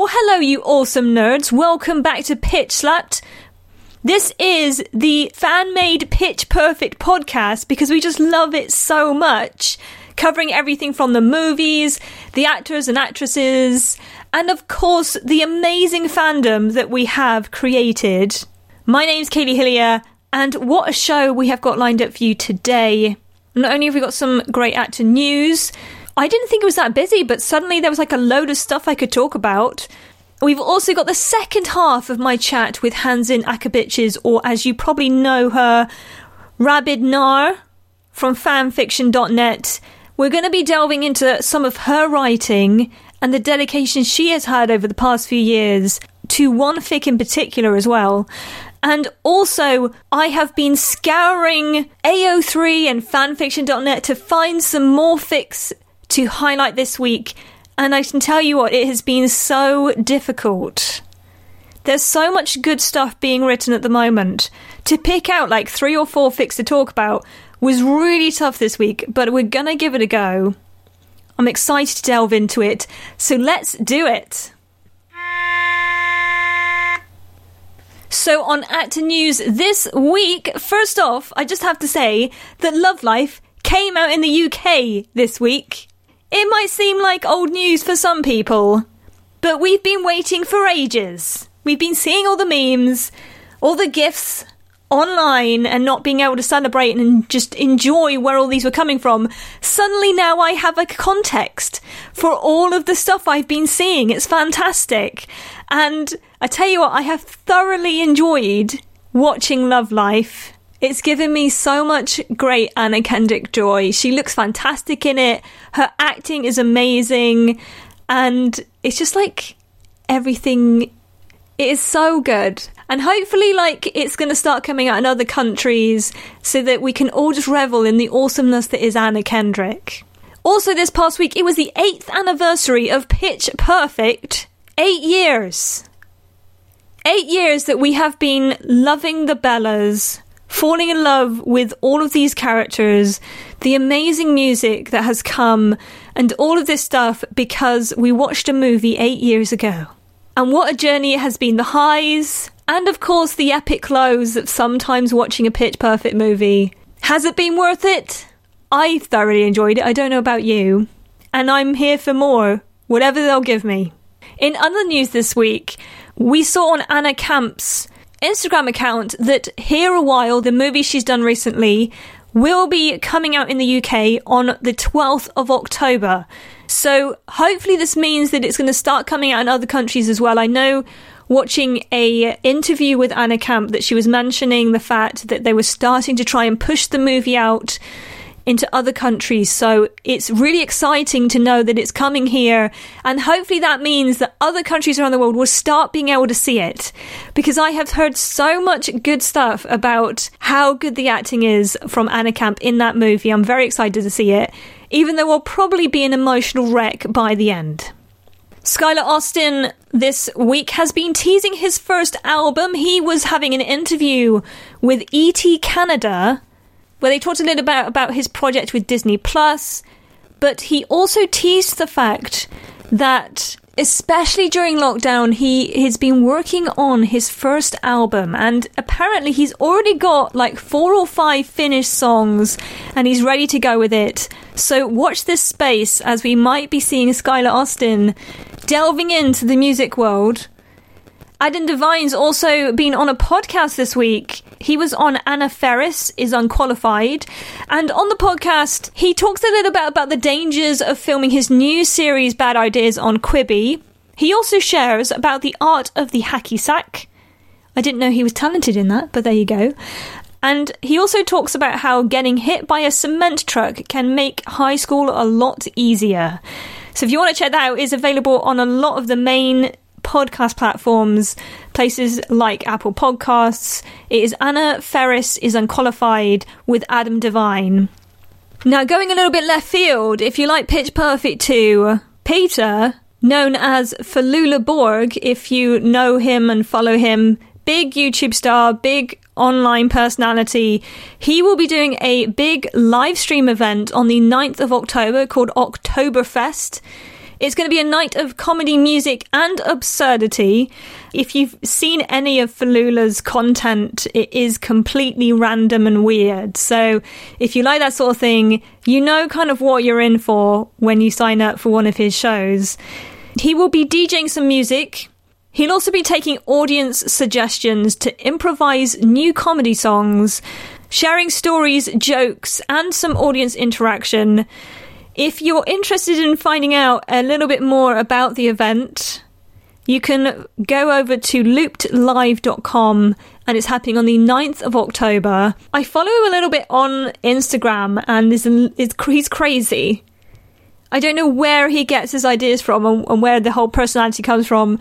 Well, hello, you awesome nerds. Welcome back to Pitch Slapped. This is the fan made Pitch Perfect podcast because we just love it so much. Covering everything from the movies, the actors and actresses, and of course, the amazing fandom that we have created. My name's Kaylee Hillier, and what a show we have got lined up for you today. Not only have we got some great actor news, I didn't think it was that busy, but suddenly there was like a load of stuff I could talk about. We've also got the second half of my chat with Hanzin Akabiches, or as you probably know her, Rabid Nar from fanfiction.net. We're going to be delving into some of her writing and the dedication she has had over the past few years to one fic in particular as well. And also, I have been scouring AO3 and fanfiction.net to find some more fics to highlight this week, and I can tell you what, it has been so difficult. There's so much good stuff being written at the moment. To pick out like three or four fics to talk about was really tough this week, but we're gonna give it a go. I'm excited to delve into it, so let's do it. So, on Actor News this week, first off, I just have to say that Love Life came out in the UK this week. It might seem like old news for some people, but we've been waiting for ages. We've been seeing all the memes, all the gifs online and not being able to celebrate and just enjoy where all these were coming from. Suddenly now I have a context for all of the stuff I've been seeing. It's fantastic. And I tell you what, I have thoroughly enjoyed watching Love Life. It's given me so much great Anna Kendrick joy. She looks fantastic in it. Her acting is amazing. And it's just like everything it is so good. And hopefully, like, it's going to start coming out in other countries so that we can all just revel in the awesomeness that is Anna Kendrick. Also, this past week, it was the eighth anniversary of Pitch Perfect. Eight years. Eight years that we have been loving the Bellas, falling in love with all of these characters, the amazing music that has come, and all of this stuff because we watched a movie eight years ago. And what a journey it has been the highs, and of course the epic lows of sometimes watching a pitch perfect movie. Has it been worth it? I thoroughly enjoyed it. I don't know about you. And I'm here for more, whatever they'll give me. In other news this week, we saw on Anna Camp's Instagram account that Here Awhile, the movie she's done recently, will be coming out in the UK on the 12th of October. So hopefully this means that it's going to start coming out in other countries as well. I know watching a interview with Anna Camp that she was mentioning the fact that they were starting to try and push the movie out into other countries. So it's really exciting to know that it's coming here. And hopefully that means that other countries around the world will start being able to see it. Because I have heard so much good stuff about how good the acting is from Anna Camp in that movie. I'm very excited to see it, even though I'll probably be an emotional wreck by the end. Skylar Astin this week has been teasing his first album. He was having an interview with ET Canada where they talked a little about about his project with Disney Plus, but he also teased the fact that especially during lockdown he has been working on his first album and apparently he's already got like four or five finished songs and he's ready to go with it. So watch this space as we might be seeing Skylar Astin delving into the music world Adam Devine's also been on a podcast this week. He was on Anna Faris is Unqualified. And on the podcast, he talks a little bit about the dangers of filming his new series Bad Ideas on Quibi. He also shares about the art of the hacky sack. I didn't know he was talented in that, but there you go. And he also talks about how getting hit by a cement truck can make high school a lot easier. So if you want to check that out, it's available on a lot of the main podcast platforms, places like Apple Podcasts. It is Anna Faris is Unqualified with Adam Devine. Now, going a little bit left field, if you like Pitch Perfect 2, Peter, known as Flula Borg, if you know him and follow him, big YouTube star, big online personality, he will be doing a big live stream event on the 9th of October called Oktoberfest It's going to be a night of comedy, music, and absurdity. If you've seen any of Flula's content, it is completely random and weird. So if you like that sort of thing, you know kind of what you're in for when you sign up for one of his shows. He will be DJing some music. He'll also be taking audience suggestions to improvise new comedy songs, sharing stories, jokes, and some audience interaction. If you're interested in finding out a little bit more about the event, you can go over to loopedlive.com and it's happening on the 9th of October. I follow him a little bit on Instagram and is, is he's crazy. I don't know where he gets his ideas from and, and where the whole personality comes from.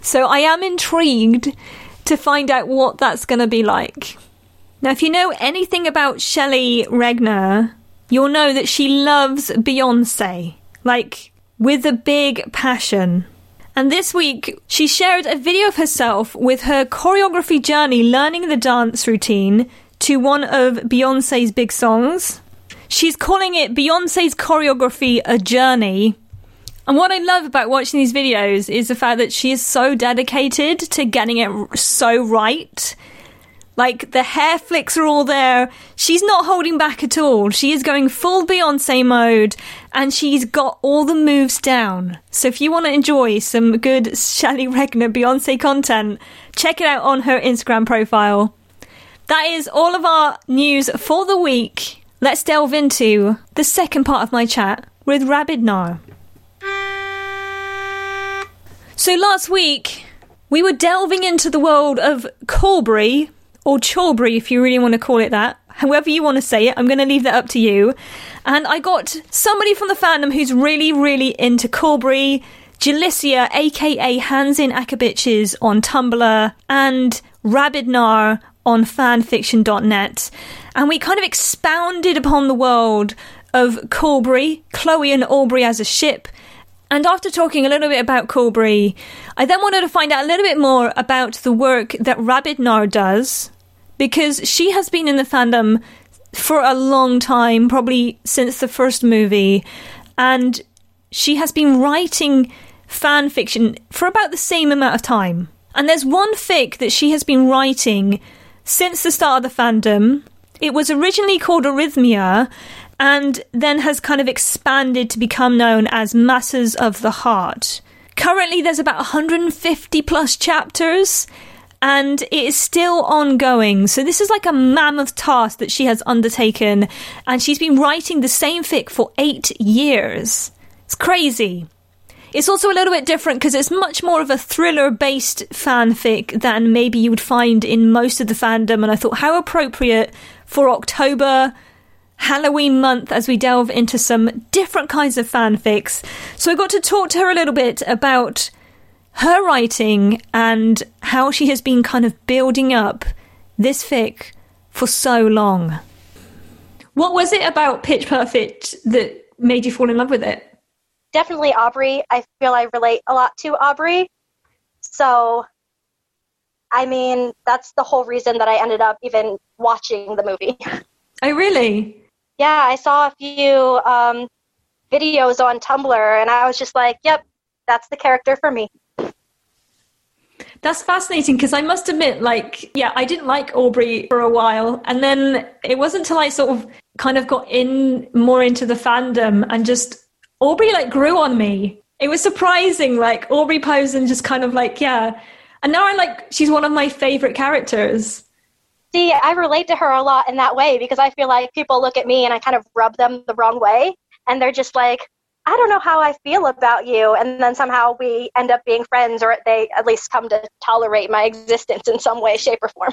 So I am intrigued to find out what that's going to be like. Now, if you know anything about Shelley Regner, you'll know that she loves Beyonce, like with a big passion. And this week, she shared a video of herself with her choreography journey learning the dance routine to one of Beyonce's big songs. She's calling it Beyonce's choreography a journey. And what I love about watching these videos is the fact that she is so dedicated to getting it so right like the hair flicks are all there. She's not holding back at all. She is going full Beyonce mode and she's got all the moves down. So if you want to enjoy some good Shelley Regner Beyonce content, check it out on her Instagram profile. That is all of our news for the week. Let's delve into the second part of my chat with Rabid Nar. So last week, we were delving into the world of Chaubrey or Chorbury, if you really want to call it that. However you want to say it, I'm going to leave that up to you. And I got somebody from the fandom who's really, really into Chaubrey, Jalicia, aka Hands in Akabitches on Tumblr, and Rabidnar on fanfiction.net. And we kind of expounded upon the world of Chaubrey, Chloe and Aubrey as a ship, and after talking a little bit about Chaubrey, I then wanted to find out a little bit more about the work that Rabidnar does, because she has been in the fandom for a long time, probably since the first movie, and she has been writing fan fiction for about the same amount of time. And there's one fic that she has been writing since the start of the fandom. It was originally called Arrhythmia, and then has kind of expanded to become known as Matters of the Heart. Currently, there's about 150 plus chapters, and it is still ongoing. So, this is like a mammoth task that she has undertaken, and she's been writing the same fic for eight years. It's crazy. It's also a little bit different because it's much more of a thriller based fanfic than maybe you would find in most of the fandom. And I thought, how appropriate for October Halloween month as we delve into some different kinds of fanfics. So I got to talk to her a little bit about her writing and how she has been kind of building up this fic for so long. What was it about Pitch Perfect that made you fall in love with it? Definitely Aubrey. I feel I relate a lot to Aubrey. So, I mean, that's the whole reason that I ended up even watching the movie. Oh, really? Yeah, I saw a few um, videos on Tumblr, and I was just like, yep, that's the character for me. That's fascinating because I must admit, like, yeah, I didn't like Aubrey for a while. And then it wasn't until I sort of kind of got in more into the fandom and just Aubrey like grew on me. It was surprising, like Aubrey Posen just kind of like, yeah. And now I'm like, she's one of my favorite characters. See, I relate to her a lot in that way because I feel like people look at me and I kind of rub them the wrong way. And they're just like, I don't know how I feel about you. And then somehow we end up being friends, or they at least come to tolerate my existence in some way, shape, or form.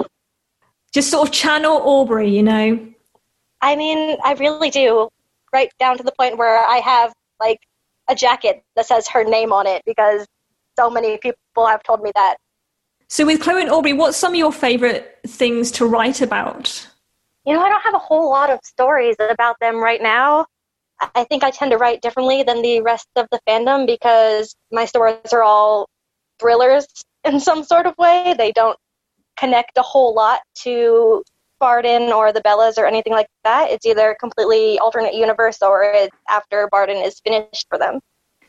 Just sort of channel Aubrey, you know? I mean, I really do. Right down to the point where I have like a jacket that says her name on it because so many people have told me that. So, with Chloe and Aubrey, what's some of your favorite things to write about? You know, I don't have a whole lot of stories about them right now. I think I tend to write differently than the rest of the fandom because my stories are all thrillers in some sort of way. They don't connect a whole lot to Barden or the Bellas or anything like that. It's either completely alternate universe or it's after Barden is finished for them.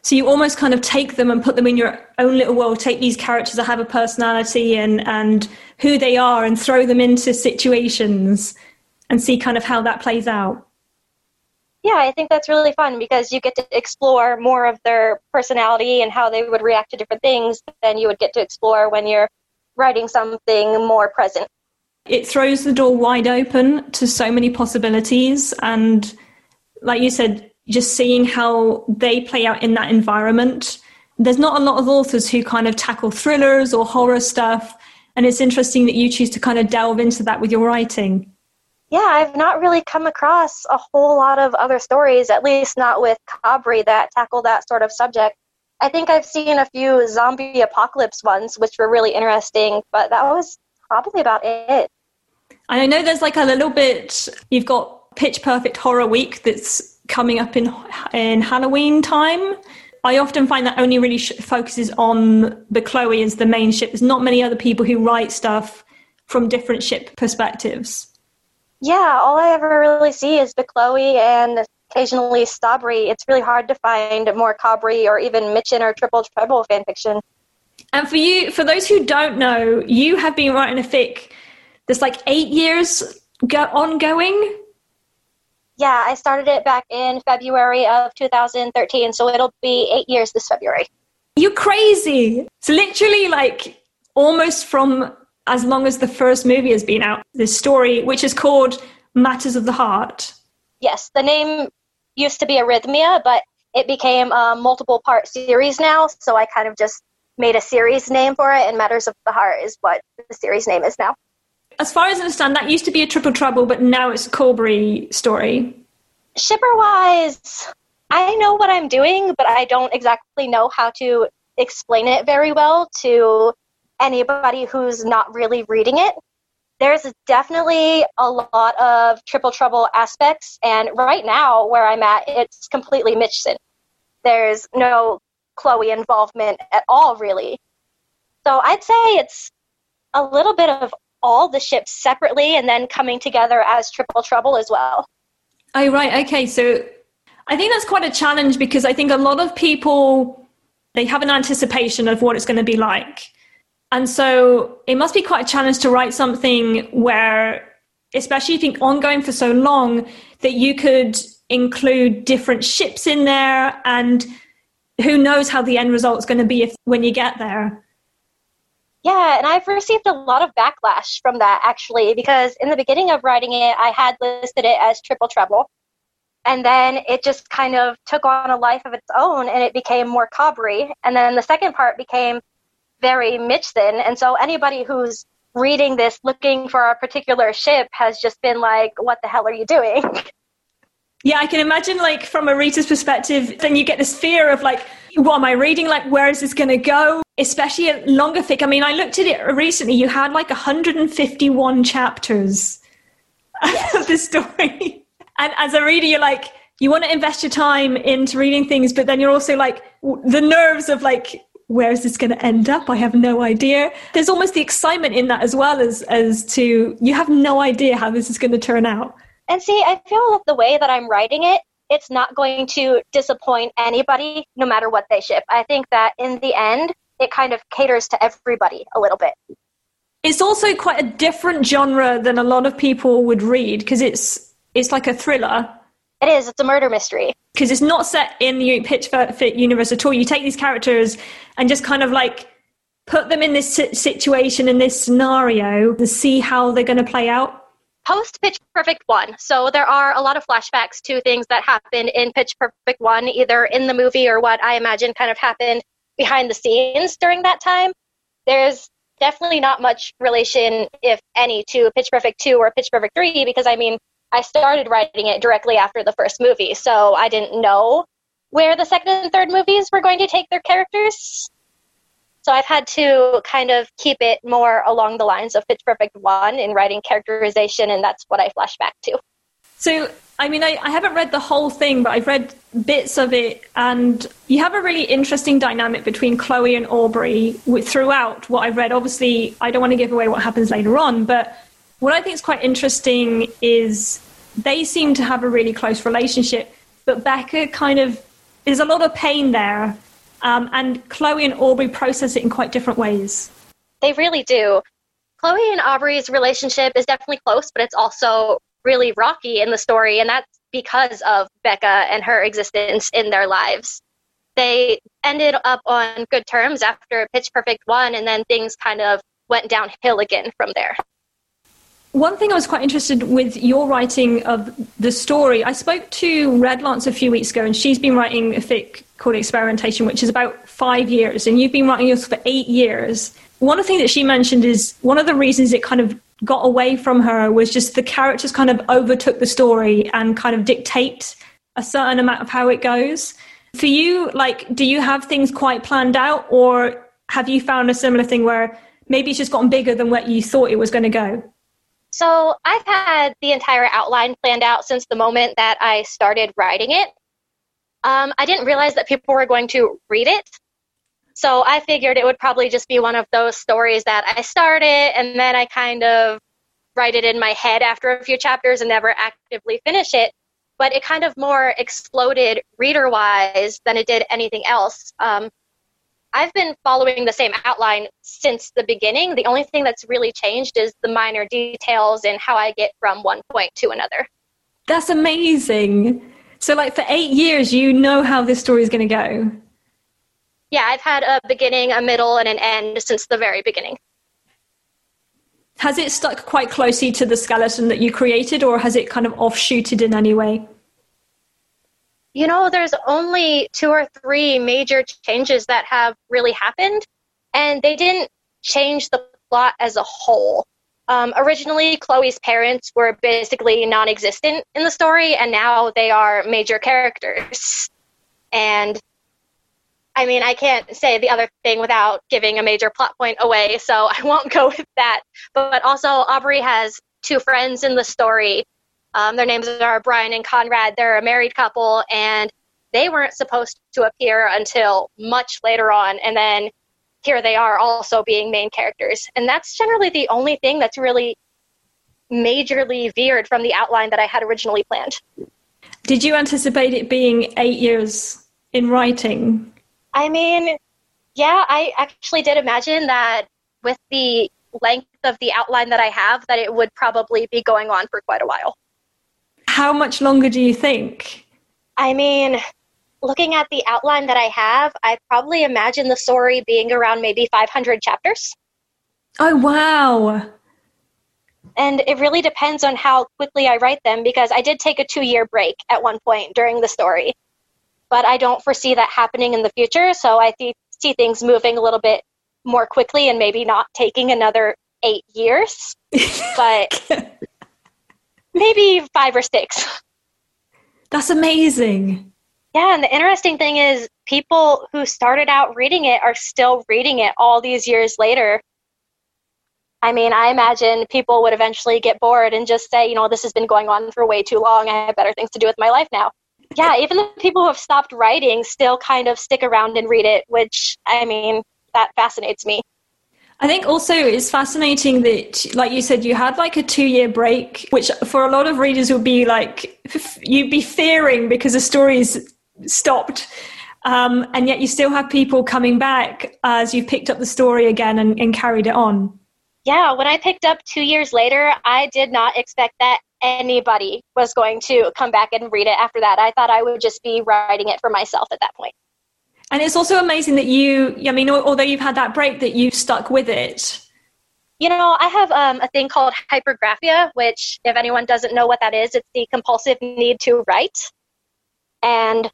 So you almost kind of take them and put them in your own little world, take these characters that have a personality and, and who they are and throw them into situations and see kind of how that plays out. Yeah, I think that's really fun because you get to explore more of their personality and how they would react to different things than you would get to explore when you're writing something more present. It throws the door wide open to so many possibilities. And like you said, just seeing how they play out in that environment. There's not a lot of authors who kind of tackle thrillers or horror stuff. And it's interesting that you choose to kind of delve into that with your writing. Yeah, I've not really come across a whole lot of other stories, at least not with Chaubrey, that tackle that sort of subject. I think I've seen a few zombie apocalypse ones, which were really interesting, but that was probably about it. And I know there's like a little bit, you've got Pitch Perfect Horror Week that's coming up in in Halloween time. I often find that only really sh- focuses on Bechloe as the main ship. There's not many other people who write stuff from different ship perspectives. Yeah, all I ever really see is Bechloe and occasionally Stabri. It's really hard to find more Chaubrey or even Mitchsen or Triple Treble fanfiction. And for you, for those who don't know, you have been writing a fic that's like eight years go- ongoing. Yeah, I started it back in February of 2013, so it'll be eight years this February. You're crazy. It's literally like almost from as long as the first movie has been out. This story, which is called Matters of the Heart. Yes, the name used to be Arrhythmia, but it became a multiple part series now, so I kind of just made a series name for it, and Matters of the Heart is what the series name is now as far as I understand, that used to be a triple treble, but now it's a Chaubrey story. Shipper wise, I know what I'm doing, but I don't exactly know how to explain it very well to anybody who's not really reading it. There's definitely a lot of triple treble aspects, and right now, where I'm at, it's completely Mitchsen. There's no Chloe involvement at all, really. So I'd say it's a little bit of all the ships separately and then coming together as Triple Treble as well. Oh, right. Okay. So I think that's quite a challenge because I think a lot of people they have an anticipation of what it's going to be like. And so it must be quite a challenge to write something where, especially if you've ongoing for so long, that you could include different ships in there and who knows how the end result is going to be if when you get there. Yeah, and I've received a lot of backlash from that actually, because in the beginning of writing it, I had listed it as triple treble. And then it just kind of took on a life of its own and it became more Chaubrey. And then the second part became very Mitchsen. And so anybody who's reading this looking for a particular ship has just been like, what the hell are you doing? Yeah, I can imagine, like, from a reader's perspective, then you get this fear of, like, what am I reading? Like, where is this going to go? Especially a longer fic. I mean, I looked at it recently. You had like 151 chapters yes. of the story. And as a reader, you're like, you want to invest your time into reading things, but then you're also like, the nerves of like, where is this going to end up? I have no idea. There's almost the excitement in that as well as as to you have no idea how this is going to turn out. And see, I feel like the way that I'm writing it, it's not going to disappoint anybody no matter what they ship. I think that in the end, it kind of caters to everybody a little bit. It's also quite a different genre than a lot of people would read because it's it's like a thriller. It is. It's a murder mystery. Because it's not set in the Pitch Perfect universe at all. You take these characters and just kind of like put them in this situation in this scenario to see how they're going to play out post Pitch Perfect 1. So there are a lot of flashbacks to things that happened in Pitch Perfect 1, either in the movie or what I imagine kind of happened behind the scenes during that time. There's definitely not much relation, if any, to Pitch Perfect 2 or Pitch Perfect 3 because I mean, I started writing it directly after the first movie, so I didn't know where the second and third movies were going to take their characters. So I've had to kind of keep it more along the lines of Pitch Perfect 1 in writing characterization, and that's what I flash back to. So, I mean, I, I, haven't read the whole thing, but I've read bits of it, and you have a really interesting dynamic between Chloe and Aubrey throughout what I've read. Obviously, I don't want to give away what happens later on, but what I think is quite interesting is they seem to have a really close relationship, but Becca kind of there's a lot of pain there, um, and Chloe and Aubrey process it in quite different ways. They really do. Chloe and Aubrey's relationship is definitely close, but it's also really rocky in the story, and that's because of Becca and her existence in their lives. They ended up on good terms after Pitch Perfect 1, and then things kind of went downhill again from there. One thing I was quite interested with your writing of the story, I spoke to Red Lance a few weeks ago, and she's been writing a fic called Experimentation, which is about five years, and you've been writing yours for eight years. One of the things that she mentioned is one of the reasons it kind of got away from her was just the characters kind of overtook the story and kind of dictate a certain amount of how it goes. For you, like, do you have things quite planned out, or have you found a similar thing where maybe it's just gotten bigger than what you thought it was going to go? So I've had the entire outline planned out since the moment that I started writing it. Um, I didn't realize that people were going to read it. So I figured it would probably just be one of those stories that I started and then I kind of write it in my head after a few chapters and never actively finish it. But it kind of more exploded reader wise than it did anything else. Um, I've been following the same outline since the beginning. The only thing that's really changed is the minor details and how I get from one point to another. That's amazing. So, like, for eight years, you know how this story is going to go yeah, I've had a beginning, a middle, and an end since the very beginning. Has it stuck quite closely to the skeleton that you created, or has it kind of offshooted in any way? You know, there's only two or three major changes that have really happened, and they didn't change the plot as a whole. Um, originally, Chloe's parents were basically non existent in the story, and now they are major characters. And I mean, I can't say the other thing without giving a major plot point away, so I won't go with that. But also, Aubrey has two friends in the story. Um, their names are Brian and Conrad. They're a married couple, and they weren't supposed to appear until much later on. And then here they are also being main characters. And that's generally the only thing that's really majorly veered from the outline that I had originally planned. Did you anticipate it being eight years in writing? I mean, yeah, I actually did imagine that with the length of the outline that I have, that it would probably be going on for quite a while. How much longer do you think? I mean, looking at the outline that I have, I probably imagine the story being around maybe 500 chapters. Oh, wow. And it really depends on how quickly I write them because I did take a two year break at one point during the story but I don't foresee that happening in the future. So I th- see things moving a little bit more quickly and maybe not taking another eight years, but maybe five or six. That's amazing. Yeah, and the interesting thing is, people who started out reading it are still reading it all these years later. I mean, I imagine people would eventually get bored and just say, you know, this has been going on for way too long. I have better things to do with my life now yeah, even the people who have stopped writing still kind of stick around and read it, which I mean, that fascinates me. I think also it's fascinating that, like you said, you had like a two year break, which for a lot of readers would be like, you'd be fearing because the story's stopped. Um, and yet you still have people coming back as you've picked up the story again and, and carried it on. Yeah, when I picked up two years later, I did not expect that anybody was going to come back and read it after that. I thought I would just be writing it for myself at that point. And it's also amazing that you, I mean, although you've had that break, that you've stuck with it. You know, I have um, a thing called hypergraphia, which, if anyone doesn't know what that is, it's the compulsive need to write. And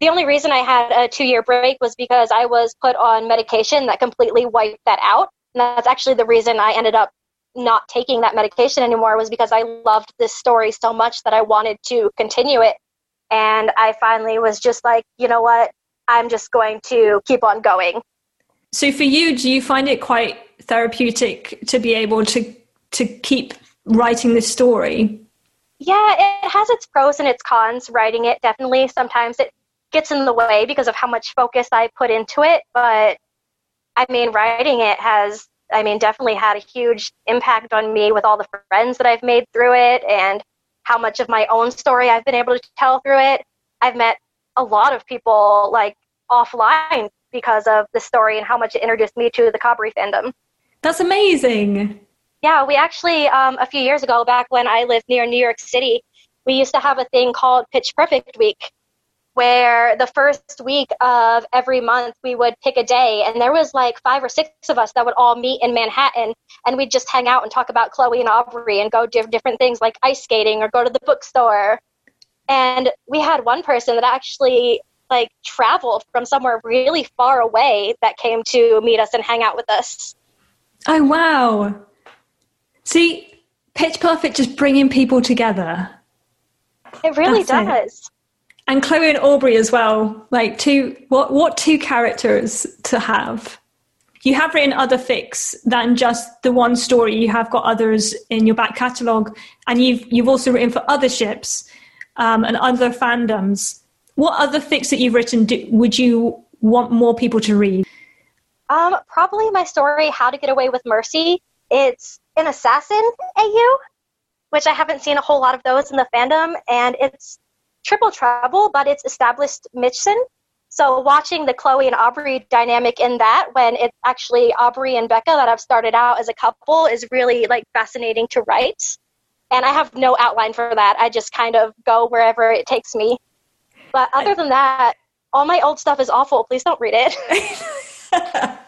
the only reason I had a two year break was because I was put on medication that completely wiped that out. And that's actually the reason I ended up not taking that medication anymore was because I loved this story so much that I wanted to continue it. And I finally was just like, you know what? I'm just going to keep on going. So for you, do you find it quite therapeutic to be able to to keep writing this story? Yeah, it has its pros and its cons writing it definitely. Sometimes it gets in the way because of how much focus I put into it, but I mean writing it has I mean, definitely had a huge impact on me with all the friends that I've made through it and how much of my own story I've been able to tell through it. I've met a lot of people like offline because of the story and how much it introduced me to the Chaubrey fandom. That's amazing. Yeah, we actually, um, a few years ago, back when I lived near New York City, we used to have a thing called Pitch Perfect Week, where the first week of every month we would pick a day, and there was like five or six of us that would all meet in Manhattan, and we'd just hang out and talk about Chloe and Aubrey and go do different things like ice skating or go to the bookstore. And we had one person that actually like traveled from somewhere really far away that came to meet us and hang out with us. Oh wow! See, Pitch Perfect just bringing people together. It really That's does. It. And Chloe and Aubrey as well. Like two, what what two characters to have? You have written other fics than just the one story. You have got others in your back catalogue, and you've you've also written for other ships um, and other fandoms. What other fics that you've written do, would you want more people to read? Um, probably my story, How to Get Away with Mercy. It's an assassin AU, which I haven't seen a whole lot of those in the fandom, and it's triple treble, but it's established Mitchsen. So watching the Chloe and Aubrey dynamic in that, when it's actually Aubrey and Becca that have started out as a couple, is really like fascinating to write. And I have no outline for that. I just kind of go wherever it takes me. But other than that, all my old stuff is awful. Please don't read it.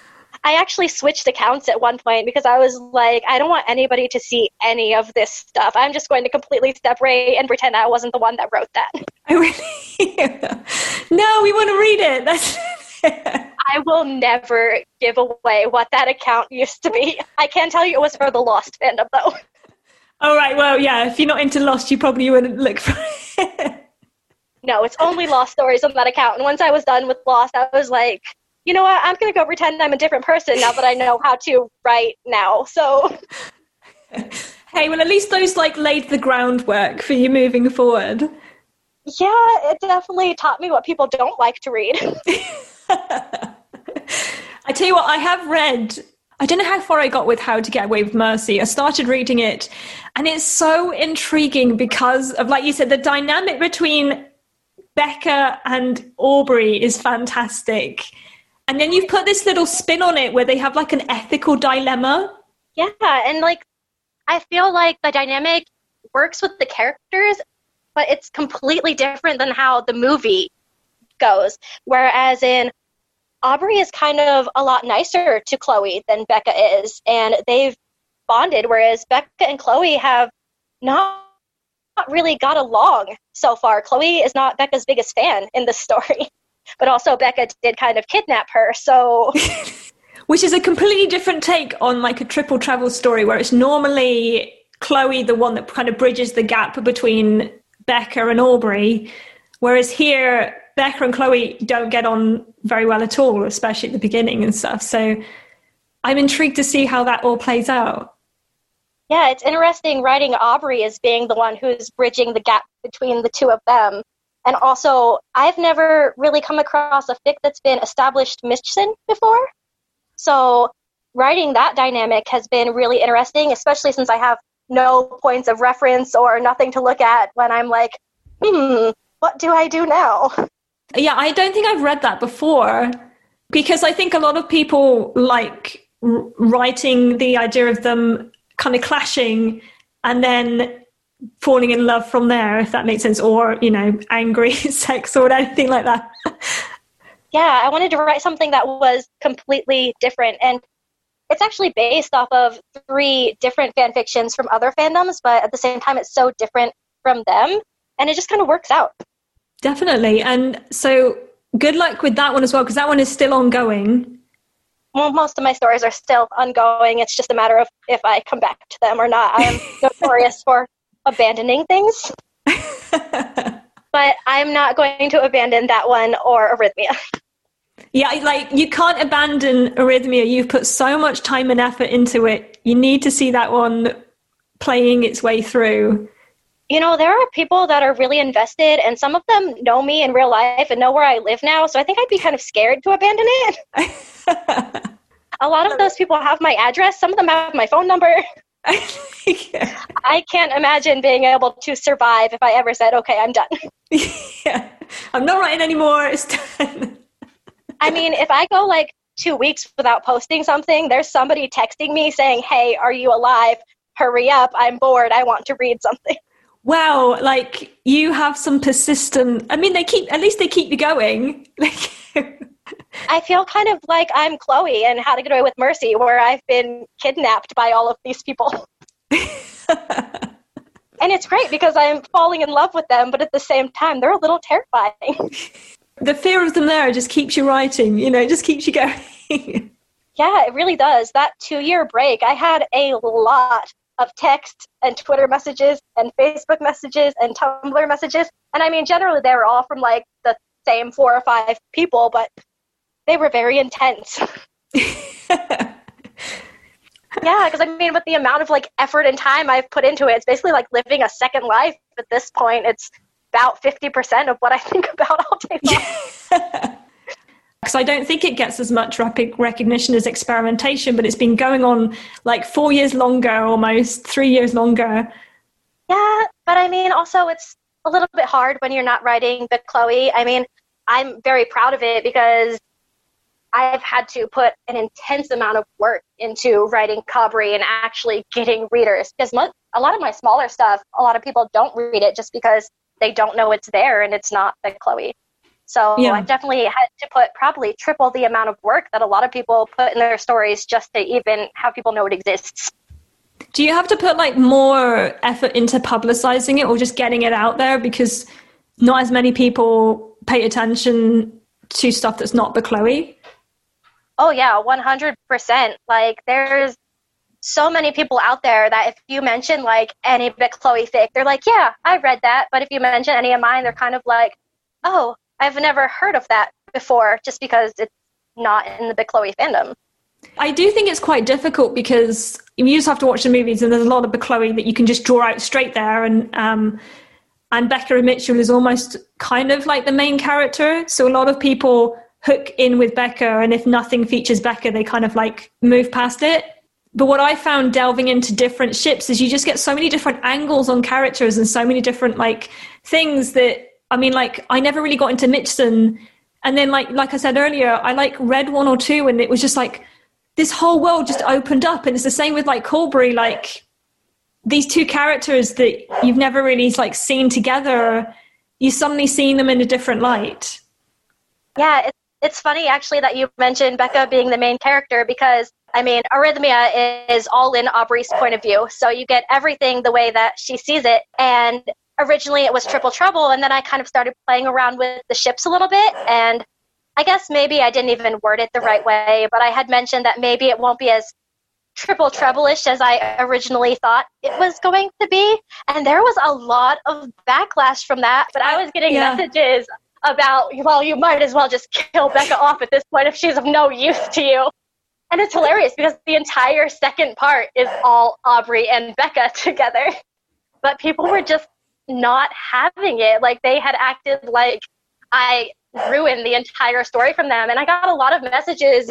I actually switched accounts at one point because I was like, I don't want anybody to see any of this stuff. I'm just going to completely separate and pretend I wasn't the one that wrote that. I really, no, we want to read it. That's. I will never give away what that account used to be. I can tell you it was for the Lost fandom, though. All right. Well, yeah. If you're not into Lost, you probably wouldn't look for it. no, it's only Lost stories on that account. And once I was done with Lost, I was like, you know what? I'm going to go pretend I'm a different person now that I know how to write now. So. hey, well, at least those like laid the groundwork for you moving forward. Yeah, it definitely taught me what people don't like to read. I tell you what, I have read. I don't know how far I got with How to Get Away with Mercy. I started reading it, and it's so intriguing because of, like you said, the dynamic between Becca and Aubrey is fantastic. And then you've put this little spin on it where they have like an ethical dilemma. Yeah, and like I feel like the dynamic works with the characters, but it's completely different than how the movie goes. Whereas in Aubrey is kind of a lot nicer to Chloe than Becca is, and they've bonded, whereas Becca and Chloe have not really got along so far. Chloe is not Becca's biggest fan in this story but also Becca did kind of kidnap her. So. Which is a completely different take on like a triple treble story where it's normally Chloe the one that kind of bridges the gap between Becca and Aubrey. Whereas here, Becca and Chloe don't get on very well at all, especially at the beginning and stuff. So I'm intrigued to see how that all plays out. Yeah, it's interesting writing Aubrey as being the one who's bridging the gap between the two of them. And also, I've never really come across a fic that's been established Mitchsen before. So writing that dynamic has been really interesting, especially since I have no points of reference or nothing to look at when I'm like, hmm, what do I do now? Yeah, I don't think I've read that before because I think a lot of people like writing the idea of them kind of clashing and then falling in love from there, if that makes sense, or, you know, angry sex or anything like that. yeah, I wanted to write something that was completely different. And it's actually based off of three different fan fictions from other fandoms, but at the same time, it's so different from them. And it just kind of works out. Definitely. And so good luck with that one as well, because that one is still ongoing. Well, most of my stories are still ongoing. It's just a matter of if I come back to them or not. I am notorious for abandoning things. but I'm not going to abandon that one or Arrhythmia. Yeah, like you can't abandon Arrhythmia. You've put so much time and effort into it. You need to see that one playing its way through. You know, there are people that are really invested, and some of them know me in real life and know where I live now. So I think I'd be kind of scared to abandon it. a lot of those people have my address, some of them have my phone number. I I can't imagine being able to survive if I ever said, okay, I'm done. yeah. I'm not writing anymore. It's done. I mean, if I go like two weeks without posting something, there's somebody texting me saying, hey, are you alive? Hurry up. I'm bored. I want to read something. Wow. Like you have some persistent, I mean, they keep, at least they keep you going. I feel kind of like I'm Chloe and How to Get Away with Mercy, where I've been kidnapped by all of these people. and it's great because I'm falling in love with them, but at the same time, they're a little terrifying. the fear of them there just keeps you writing, you know, it just keeps you going. yeah, it really does. That two year break, I had a lot of text and Twitter messages and Facebook messages and Tumblr messages. And I mean, generally, they were all from like the same four or five people, but they were very intense. yeah, because I mean, with the amount of like effort and time I've put into it, it's basically like living a second life at this point. It's about 50% of what I think about all day long. Because I don't think it gets as much rapid recognition as experimentation, but it's been going on like four years longer, almost three years longer. Yeah, but I mean, also it's a little bit hard when you're not writing Bechloe. I mean, I'm very proud of it because I've had to put an intense amount of work into writing Chaubrey and actually getting readers because a lot of my smaller stuff, a lot of people don't read it just because they don't know it's there and it's not Bechloe. So yeah. I've definitely had to put probably triple the amount of work that a lot of people put in their stories just to even have people know it exists. Do you have to put like more effort into publicizing it or just getting it out there because not as many people pay attention to stuff that's not Bechloe? Oh yeah, 100%. Like there's so many people out there that if you mention like any Bechloe fic, they're like, yeah, I read that. But if you mention any of mine, they're kind of like, oh, I've never heard of that before just because it's not in the Bechloe fandom. I do think it's quite difficult because you just have to watch the movies and there's a lot of Bechloe that you can just draw out straight there and um, and Becca Mitchell is almost kind of like the main character. So a lot of people hook in with Becca, and if nothing features Becca, they kind of like move past it. But what I found delving into different ships is you just get so many different angles on characters and so many different like things that I mean, like I never really got into Mitchsen, and then like like I said earlier, I like read one or two, and it was just like this whole world just opened up, and it's the same with like Chaubrey, like these two characters that you've never really like seen together, you suddenly seeing them in a different light. Yeah, it's funny actually that you mentioned Becca being the main character because I mean, Arrhythmia is all in Aubrey's point of view. So you get everything the way that she sees it. And originally it was Triple Treble, and then I kind of started playing around with the ships a little bit. And I guess maybe I didn't even word it the right way, but I had mentioned that maybe it won't be as triple treble-ish as I originally thought it was going to be. And there was a lot of backlash from that. But I was getting yeah. messages about, well, you might as well just kill Becca off at this point if she's of no use to you. And it's hilarious because the entire second part is all Aubrey and Becca together. But people were just not having it. Like they had acted like I ruined the entire story from them. And I got a lot of messages.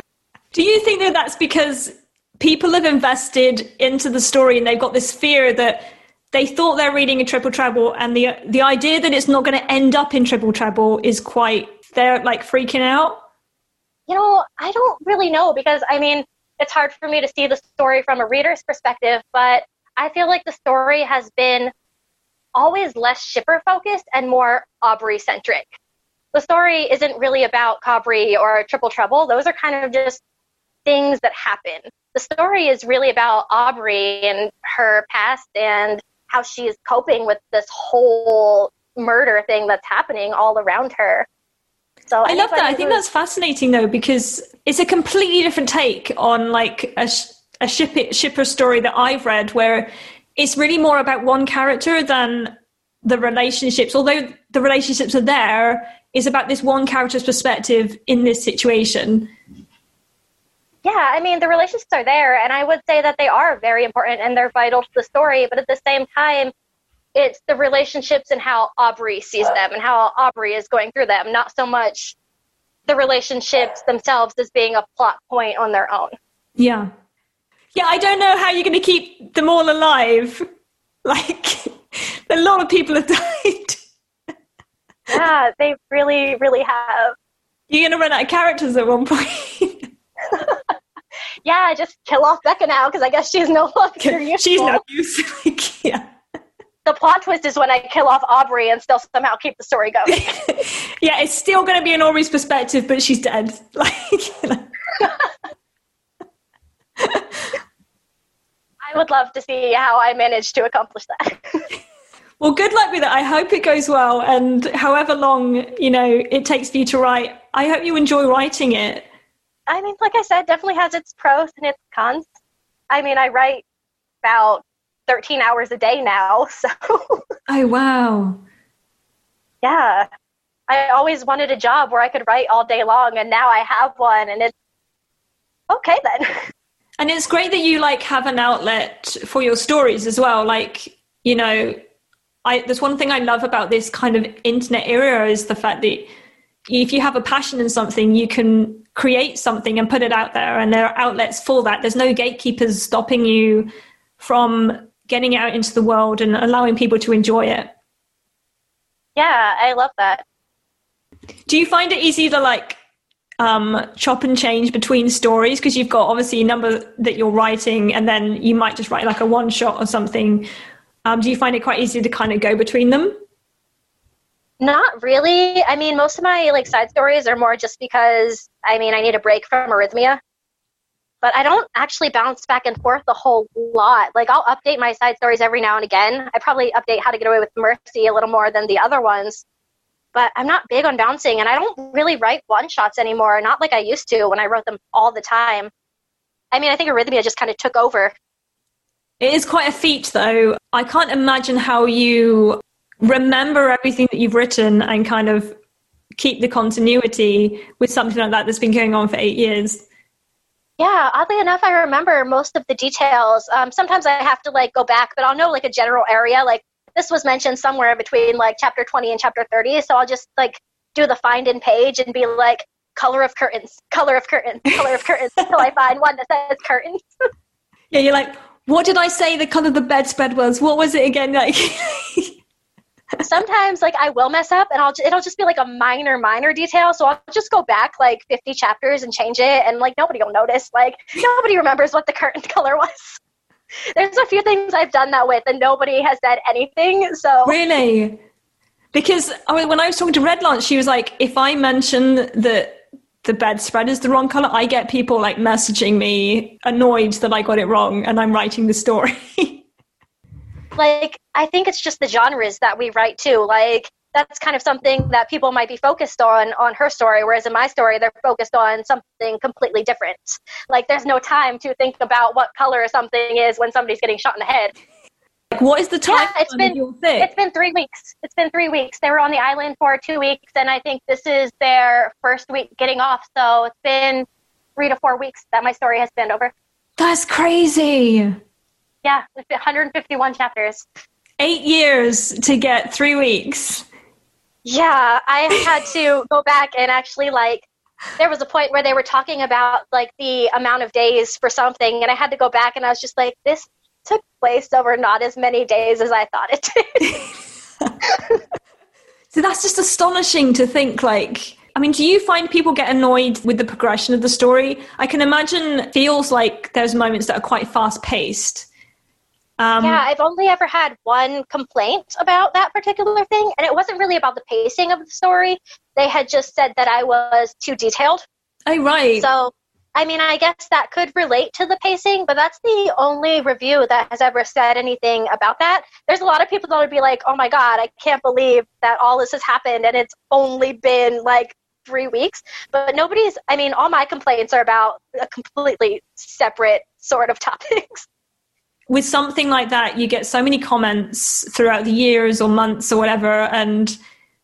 Do you think that that's because people have invested into the story and they've got this fear that they thought they're reading a triple treble and the the idea that it's not going to end up in triple treble is quite they're like freaking out you know i don't really know because i mean it's hard for me to see the story from a reader's perspective but i feel like the story has been always less shipper focused and more aubrey centric the story isn't really about Chaubrey or Triple Treble. Those are kind of just things that happen. The story is really about Aubrey and her past and how she is coping with this whole murder thing that's happening all around her. So I love that. I think that's fascinating though because it's a completely different take on like a, a ship, shipper story that I've read where it's really more about one character than the relationships. Although the relationships are there, is about this one character's perspective in this situation. Yeah, I mean, the relationships are there, and I would say that they are very important and they're vital to the story, but at the same time, it's the relationships and how Aubrey sees them and how Aubrey is going through them, not so much the relationships themselves as being a plot point on their own. Yeah. Yeah, I don't know how you're going to keep them all alive. Like, a lot of people have died. yeah, they really, really have. You're going to run out of characters at one point. yeah, just kill off Becca now because I guess she's no longer useful. She's no use. like, yeah. The plot twist is when I kill off Aubrey and still somehow keep the story going. yeah, it's still going to be in Aubrey's perspective, but she's dead. Like, you know. I would love to see how I managed to accomplish that. well, good luck with it. I hope it goes well. And however long, you know, it takes for you to write, I hope you enjoy writing it. I mean, like I said, definitely has its pros and its cons. I mean, I write about 13 hours a day now, so. oh, wow. Yeah. I always wanted a job where I could write all day long, and now I have one, and it's okay then. And it's great that you like have an outlet for your stories as well. Like, you know, I there's one thing I love about this kind of internet era is the fact that if you have a passion in something, you can create something and put it out there and there are outlets for that. There's no gatekeepers stopping you from getting out into the world and allowing people to enjoy it. Yeah, I love that. Do you find it easy to like um, chop and change between stories because you've got obviously a number that you're writing and then you might just write like a one shot or something. Um, do you find it quite easy to kind of go between them? Not really. I mean, most of my like side stories are more just because I mean I need a break from arrhythmia. But I don't actually bounce back and forth a whole lot. Like I'll update my side stories every now and again. I probably update How to Get Away with Mercy a little more than the other ones but I'm not big on bouncing and I don't really write one shots anymore, not like I used to when I wrote them all the time. I mean, I think Arrhythmia just kind of took over. It is quite a feat, though. I can't imagine how you remember everything that you've written and kind of keep the continuity with something like that that's been going on for eight years. Yeah, oddly enough, I remember most of the details. Um, sometimes I have to like go back, but I'll know like a general area. Like this was mentioned somewhere between like chapter 20 and chapter 30 so i'll just like do the find in page and be like color of curtains color of curtains color of curtains until i find one that says curtains yeah you're like what did i say the color of the bedspread was what was it again like sometimes like i will mess up and i'll it'll just be like a minor minor detail so i'll just go back like 50 chapters and change it and like nobody will notice like nobody remembers what the curtain color was there's a few things I've done that with, and nobody has said anything. So really, because when I was talking to Red Launch, she was like, if I mention that the bedspread is the wrong color, I get people like messaging me annoyed that I got it wrong and I'm writing the story. like, I think it's just the genres that we write too. Like, that's kind of something that people might be focused on on her story whereas in my story they're focused on something completely different. Like there's no time to think about what color something is when somebody's getting shot in the head. Like what is the time yeah, it's been it's been three weeks. It's been three weeks. They were on the island for two weeks and i think this is their first week getting off so it's been three to four weeks that my story has been over. That's crazy yeah 151 chapters eight years to get three weeks yeah, I had to go back and actually like there was a point where they were talking about like the amount of days for something and I had to go back and I was just like this took place over not as many days as I thought it did. so that's just astonishing to think like I mean, do you find people get annoyed with the progression of the story? I can imagine feels like there's moments that are quite fast paced um, yeah, I've only ever had one complaint about that particular thing, and it wasn't really about the pacing of the story. They had just said that I was too detailed. Oh, right. So, I mean, I guess that could relate to the pacing, but that's the only review that has ever said anything about that. There's a lot of people that would be like, oh my God, I can't believe that all this has happened, and it's only been like three weeks. But nobody's, I mean, all my complaints are about a completely separate sort of topics with something like that, you get so many comments throughout the years or months or whatever, and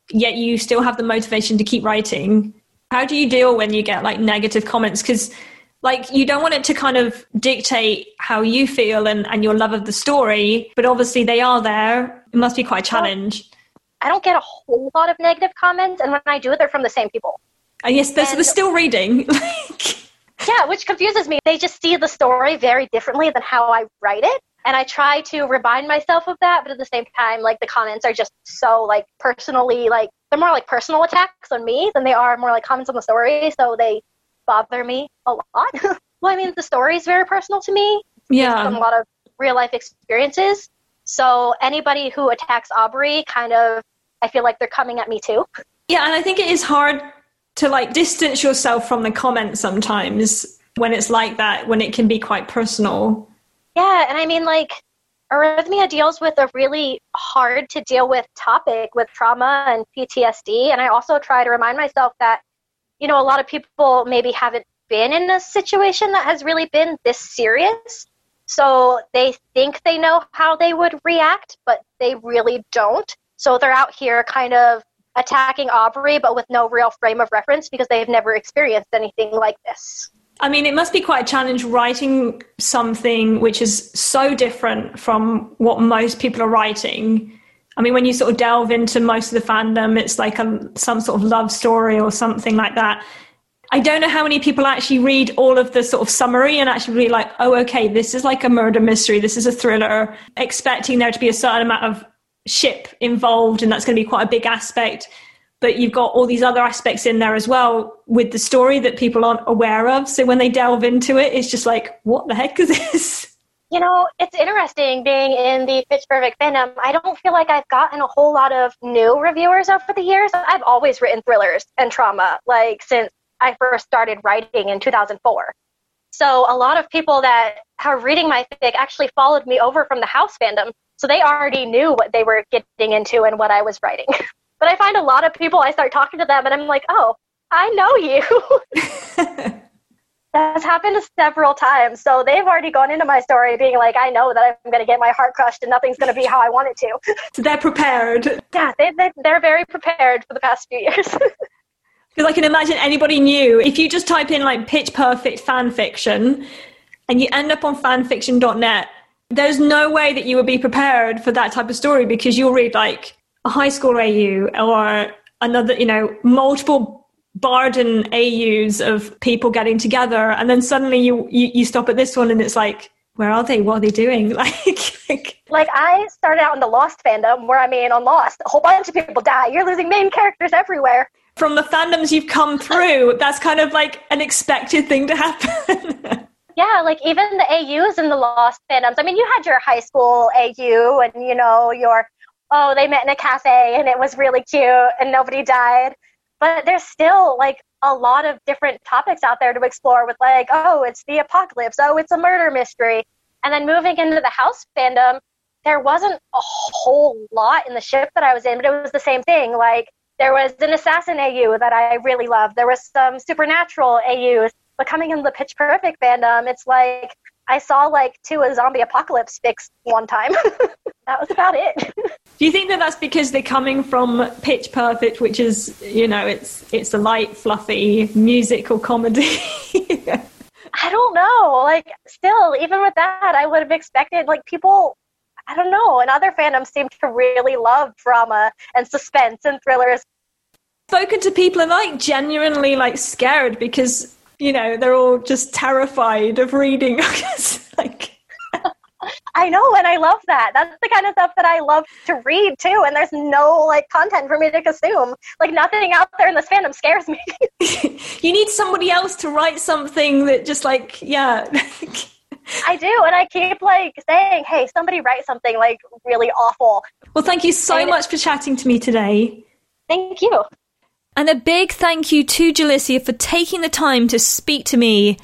yet you still have the motivation to keep writing. How do you deal when you get like negative comments? Because like you don't want it to kind of dictate how you feel and, and your love of the story, but obviously they are there. It must be quite a challenge. I don't get a whole lot of negative comments, and when I do, they're from the same people. And yes, they're, and, they're still reading. Yeah, which confuses me. They just see the story very differently than how I write it. And I try to remind myself of that, but at the same time, like the comments are just so like personally like they're more like personal attacks on me than they are more like comments on the story. So they bother me a lot. well, I mean, the story is very personal to me. Yeah. a lot of real life experiences. So anybody who attacks Aubrey kind of, I feel like they're coming at me too. Yeah, and I think it is hard to like distance yourself from the comments sometimes when it's like that, when it can be quite personal. Yeah, and I mean, like, Arrhythmia deals with a really hard to deal with topic with trauma and PTSD. And I also try to remind myself that, you know, a lot of people maybe haven't been in a situation that has really been this serious. So they think they know how they would react, but they really don't. So they're out here kind of attacking Aubrey, but with no real frame of reference because they've never experienced anything like this. I mean, it must be quite a challenge writing something which is so different from what most people are writing. I mean, when you sort of delve into most of the fandom, it's like a, some sort of love story or something like that. I don't know how many people actually read all of the sort of summary and actually be like, oh, okay, this is like a murder mystery, this is a thriller, expecting there to be a certain amount of ship involved, and that's going to be quite a big aspect but you've got all these other aspects in there as well with the story that people aren't aware of. So when they delve into it, it's just like, what the heck is this? You know, it's interesting being in the Pitch Perfect fandom. I don't feel like I've gotten a whole lot of new reviewers over the years. I've always written thrillers and trauma, like since I first started writing in 2004. So a lot of people that are reading my fic actually followed me over from the house fandom. So they already knew what they were getting into and what I was writing. But I find a lot of people, I start talking to them and I'm like, oh, I know you. That's happened several times. So they've already gone into my story being like, I know that I'm going to get my heart crushed and nothing's going to be how I want it to. So they're prepared. Yeah, they, they, they're very prepared for the past few years. Because I can imagine anybody new, if you just type in like pitch perfect fan fiction and you end up on fanfiction.net, there's no way that you would be prepared for that type of story because you'll read like a high school AU or another, you know, multiple Barden AUs of people getting together, and then suddenly you, you, you stop at this one, and it's like, where are they? What are they doing? Like, like, like I started out in the Lost fandom, where I mean, on Lost, a whole bunch of people die. You're losing main characters everywhere. From the fandoms you've come through, that's kind of like an expected thing to happen. yeah, like even the AUs in the Lost fandoms. I mean, you had your high school AU, and you know your oh, they met in a cafe and it was really cute and nobody died. But there's still like a lot of different topics out there to explore with like, oh, it's the apocalypse, oh, it's a murder mystery. And then moving into the house fandom, there wasn't a whole lot in the ship that I was in, but it was the same thing. Like there was an assassin AU that I really loved. There was some supernatural AUs. But coming into the Pitch Perfect fandom, um, it's like I saw like two a zombie apocalypse fics one time. that was about it. Do you think that that's because they're coming from Pitch Perfect, which is you know it's it's a light, fluffy musical comedy? I don't know. Like, still, even with that, I would have expected like people. I don't know. And other fandoms seem to really love drama and suspense and thrillers. Spoken to people and like genuinely like scared because you know they're all just terrified of reading. like I know, and I love that. That's the kind of stuff that I love to read too. And there's no like content for me to consume. Like nothing out there in this fandom scares me. you need somebody else to write something that just like yeah. I do, and I keep like saying, "Hey, somebody write something like really awful." Well, thank you so and much for chatting to me today. Thank you. And a big thank you to Jalicia for taking the time to speak to me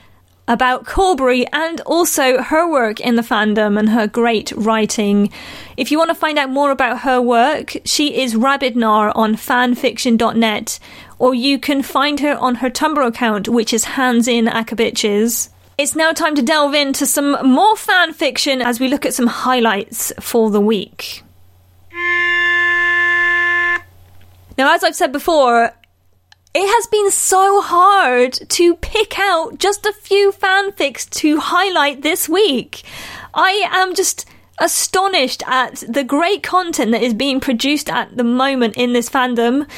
about Chaubrey and also her work in the fandom and her great writing. If you want to find out more about her work, she is Rabidnar on fanfiction.net, or you can find her on her Tumblr account, which is Hands in Akabitches. It's now time to delve into some more fan fiction as we look at some highlights for the week. Now, as I've said before, it has been so hard to pick out just a few fanfics to highlight this week. I am just astonished at the great content that is being produced at the moment in this fandom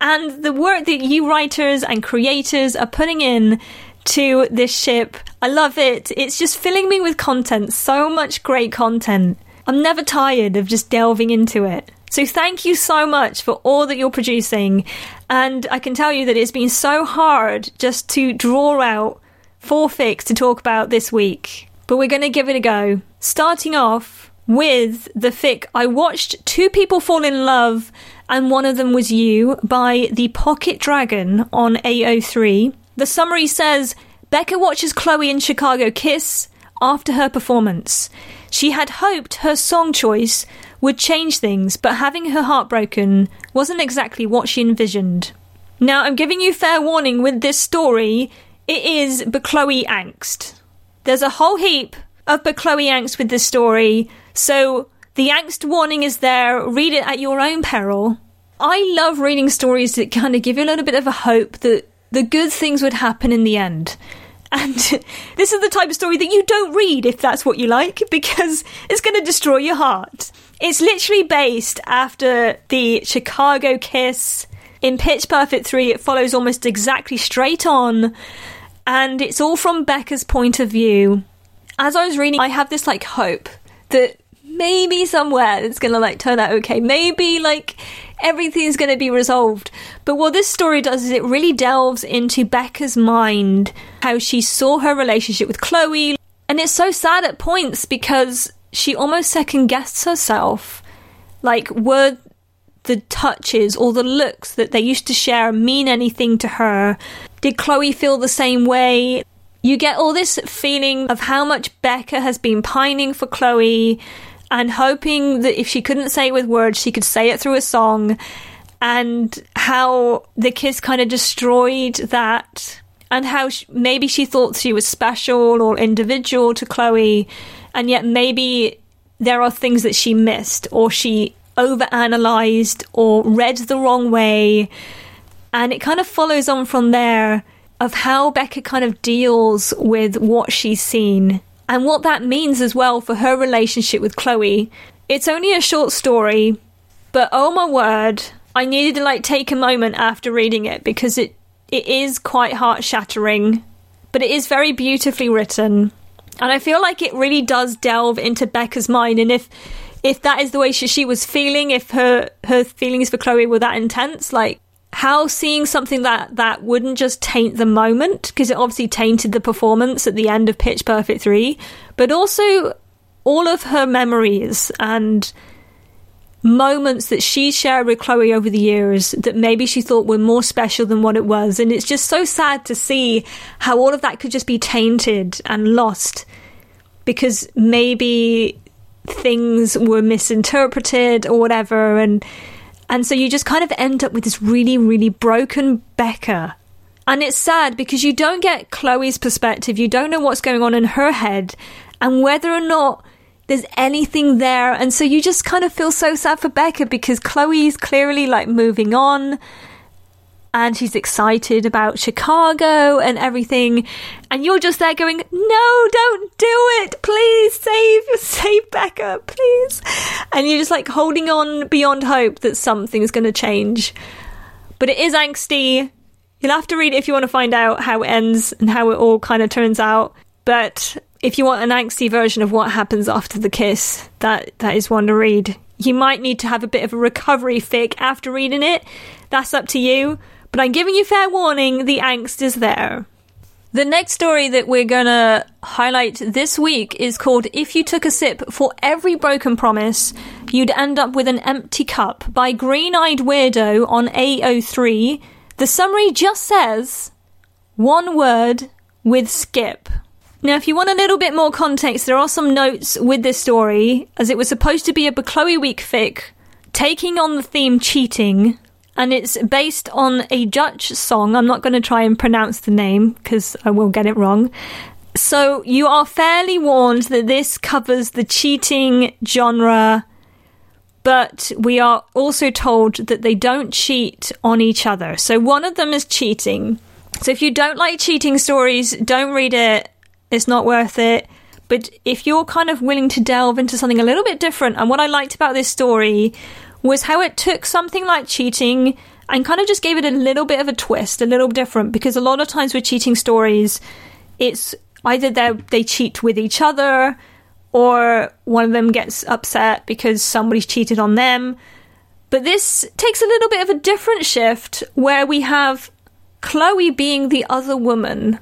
and the work that you writers and creators are putting in to this ship. I love it. It's just filling me with content. So much great content. I'm never tired of just delving into it. So thank you so much for all that you're producing. And I can tell you that it's been so hard just to draw out four fics to talk about this week. But we're going to give it a go. Starting off with the fic, I watched two people fall in love, and one of them was you by the Pocket Dragon on AO3. The summary says Becca watches Chloe and Chicago kiss after her performance. She had hoped her song choice would change things, but having her heart broken wasn't exactly what she envisioned. Now, I'm giving you fair warning with this story, it is Chloe angst. There's a whole heap of Chloe angst with this story, so the angst warning is there. Read it at your own peril. I love reading stories that kind of give you a little bit of a hope that the good things would happen in the end. And this is the type of story that you don't read if that's what you like, because it's going to destroy your heart. It's literally based after the Chicago Kiss. In Pitch Perfect 3, it follows almost exactly straight on, and it's all from Becca's point of view. As I was reading, I have this like hope that maybe somewhere it's gonna like turn out okay. Maybe like everything's gonna be resolved. But what this story does is it really delves into Becca's mind, how she saw her relationship with Chloe, and it's so sad at points because she almost second guessed herself. Like, were the touches or the looks that they used to share mean anything to her? Did Chloe feel the same way? You get all this feeling of how much Becca has been pining for Chloe and hoping that if she couldn't say it with words, she could say it through a song, and how the kiss kind of destroyed that, and how she, maybe she thought she was special or individual to Chloe, and yet maybe there are things that she missed or she overanalyzed or read the wrong way. And it kind of follows on from there of how Becca kind of deals with what she's seen and what that means as well for her relationship with Chloe. It's only a short story, but oh my word, I needed to like take a moment after reading it because it it is quite heart shattering, but it is very beautifully written. And I feel like it really does delve into Becca's mind and if if that is the way she, she was feeling, if her her feelings for Chloe were that intense, like how seeing something that that wouldn't just taint the moment because it obviously tainted the performance at the end of Pitch Perfect 3 but also all of her memories and moments that she shared with Chloe over the years that maybe she thought were more special than what it was and it's just so sad to see how all of that could just be tainted and lost because maybe things were misinterpreted or whatever and and so you just kind of end up with this really, really broken Becca. And it's sad because you don't get Chloe's perspective. You don't know what's going on in her head and whether or not there's anything there. And so you just kind of feel so sad for Becca because Chloe's clearly like moving on and she's excited about Chicago and everything. And you're just there going, no, don't do it. Please save, save Becca, please. And you're just like holding on beyond hope that something's going to change. But it is angsty. You'll have to read it if you want to find out how it ends and how it all kind of turns out. But if you want an angsty version of what happens after the kiss, that, that is one to read. You might need to have a bit of a recovery fic after reading it. That's up to you but I'm giving you fair warning, the angst is there. The next story that we're gonna highlight this week is called If You Took a Sip for Every Broken Promise, You'd End Up with an Empty Cup by Green Eyed Weirdo on AO3. The summary just says one word with skip. Now, if you want a little bit more context, there are some notes with this story, as it was supposed to be a Chloe Week fic, taking on the theme cheating, and it's based on a Dutch song. I'm not going to try and pronounce the name because I will get it wrong. So you are fairly warned that this covers the cheating genre, but we are also told that they don't cheat on each other. So one of them is cheating. So if you don't like cheating stories, don't read it. It's not worth it. But if you're kind of willing to delve into something a little bit different, and what I liked about this story was how it took something like cheating and kind of just gave it a little bit of a twist, a little different, because a lot of times with cheating stories, it's either they they cheat with each other, or one of them gets upset because somebody's cheated on them. But this takes a little bit of a different shift where we have Chloe being the other woman.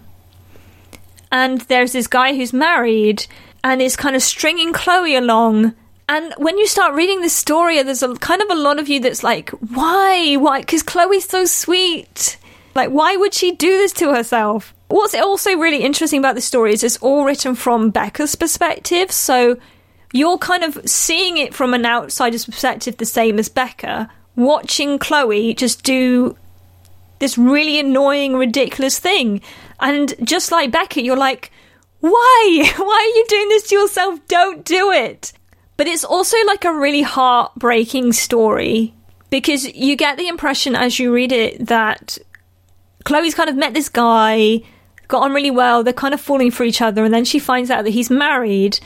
And there's this guy who's married and is kind of stringing Chloe along. And when you start reading this story, there's a kind of a lot of you that's like, why? Why? Because Chloe's so sweet. Like, why would she do this to herself? What's also really interesting about the story is it's all written from Becca's perspective. So you're kind of seeing it from an outsider's perspective, the same as Becca, watching Chloe just do this really annoying, ridiculous thing. And just like Becca, you're like, why? Why are you doing this to yourself? Don't do it. But it's also like a really heartbreaking story because you get the impression as you read it that Chloe's kind of met this guy, got on really well, they're kind of falling for each other, and then she finds out that he's married.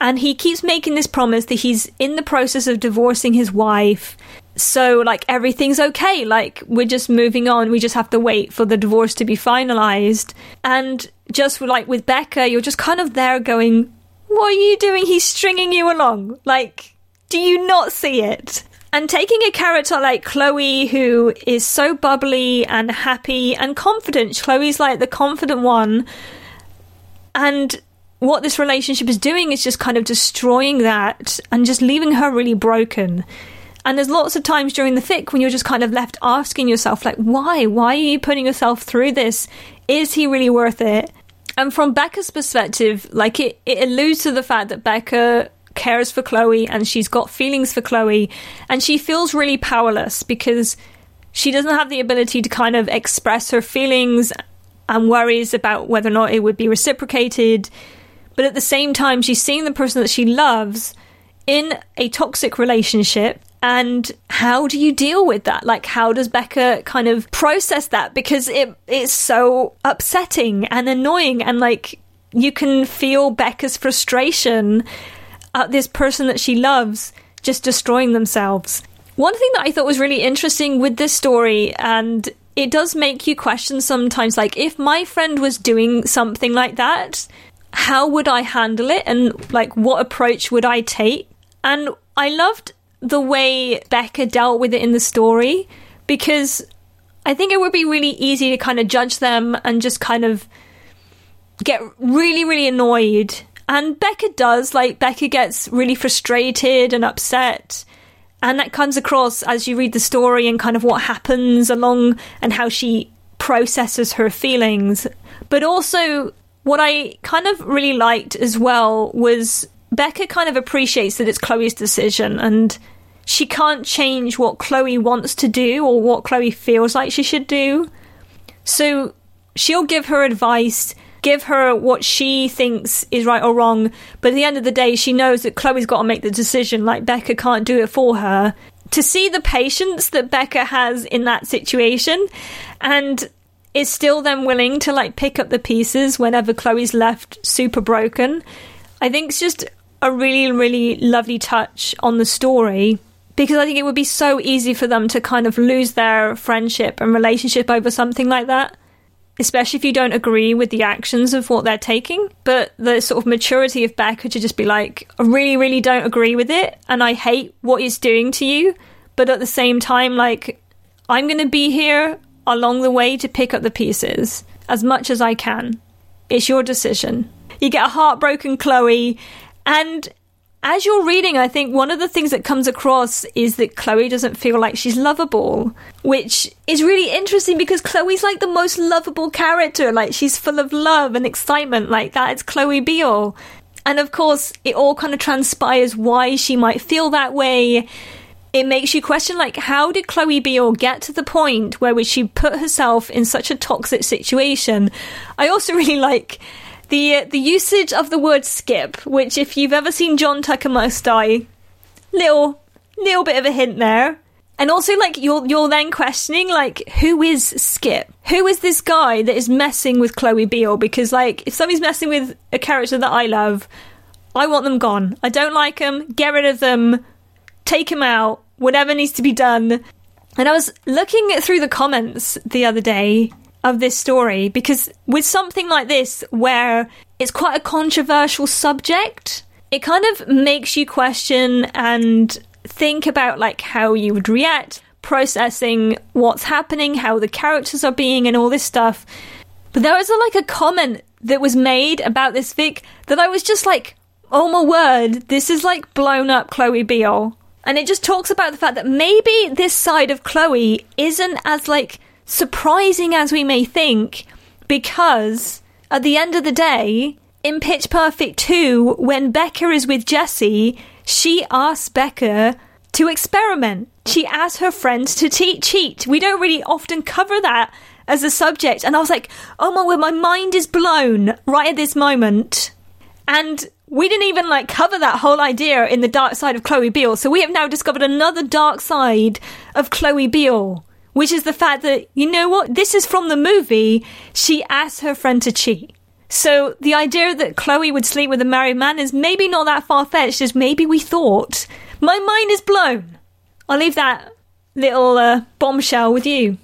And he keeps making this promise that he's in the process of divorcing his wife so like everything's okay. Like we're just moving on. We just have to wait for the divorce to be finalized. And just like with becca you're just kind of there going what are you doing? He's stringing you along. Like do you not see it? And taking a character like chloe who is so bubbly and happy and confident. Chloe's like the confident one. And what this relationship is doing is just kind of destroying that and just leaving her really broken and there's lots of times during the fic when you're just kind of left asking yourself, like, why? Why are you putting yourself through this? Is he really worth it? And from Becca's perspective, like it, it alludes to the fact that Becca cares for Chloe and she's got feelings for Chloe and she feels really powerless because she doesn't have the ability to kind of express her feelings and worries about whether or not it would be reciprocated. But at the same time, she's seeing the person that she loves in a toxic relationship and how do you deal with that? Like how does becca kind of process that? Because it it's so upsetting and annoying and like you can feel becca's frustration at this person that she loves just destroying themselves. One thing that i thought was really interesting with this story and it does make you question sometimes like if my friend was doing something like that how would i handle it? And like what approach would i take? And i loved the way Becca dealt with it in the story because I think it would be really easy to kind of judge them and just kind of get really, really annoyed. And Becca does, like, Becca gets really frustrated and upset. And that comes across as you read the story and kind of what happens along and how she processes her feelings. But also, what I kind of really liked as well was Becca kind of appreciates that it's Chloe's decision and she can't change what Chloe wants to do or what Chloe feels like she should do. So she'll give her advice, give her what she thinks is right or wrong, but at the end of the day, she knows that Chloe's got to make the decision, like Becca can't do it for her. To see the patience that Becca has in that situation and is still then willing to like pick up the pieces whenever Chloe's left super broken, I think it's just a really, really lovely touch on the story because I think it would be so easy for them to kind of lose their friendship and relationship over something like that. Especially if you don't agree with the actions of what they're taking. But the sort of maturity of Becca to just be like, I really, really don't agree with it, and I hate what it's doing to you. But at the same time, like, I'm going to be here along the way to pick up the pieces as much as I can. It's your decision. You get a heartbroken Chloe, and as you're reading, I think one of the things that comes across is that Chloe doesn't feel like she's lovable, which is really interesting because Chloe's like the most lovable character. Like she's full of love and excitement. Like that is Chloe Beale. And of course, it all kind of transpires why she might feel that way. It makes you question, like, how did Chloe Beale get to the point where she put herself in such a toxic situation? I also really like the uh, the usage of the word skip, which if you've ever seen John Tucker Must Die, little little bit of a hint there. And also, like you're you're then questioning, like, who is Skip? Who is this guy that is messing with Chloe Beale? Because, like, if somebody's messing with a character that I love, I want them gone. I don't like them. Get rid of them. Take them out. Whatever needs to be done. And I was looking through the comments the other day of this story because with something like this, where it's quite a controversial subject, it kind of makes you question and think about like how you would react, processing what's happening, how the characters are being, and all this stuff. But there was a, like a comment that was made about this fic that I was just like, oh my word, this is like blown up Chloe Beale. And it just talks about the fact that maybe this side of Chloe isn't as like surprising as we may think because at the end of the day, in Pitch Perfect 2, when Becca is with Jesse, she asks Becca to experiment. She asks her friends to cheat. We don't really often cover that as a subject. And I was like, oh my word, my mind is blown right at this moment. And we didn't even like cover that whole idea in the dark side of Chloe Beale. So we have now discovered another dark side of Chloe Beale, which is the fact that, you know what, this is from the movie. She asked her friend to cheat. So the idea that Chloe would sleep with a married man is maybe not that far fetched as maybe we thought. My mind is blown. I'll leave that little uh, bombshell with you.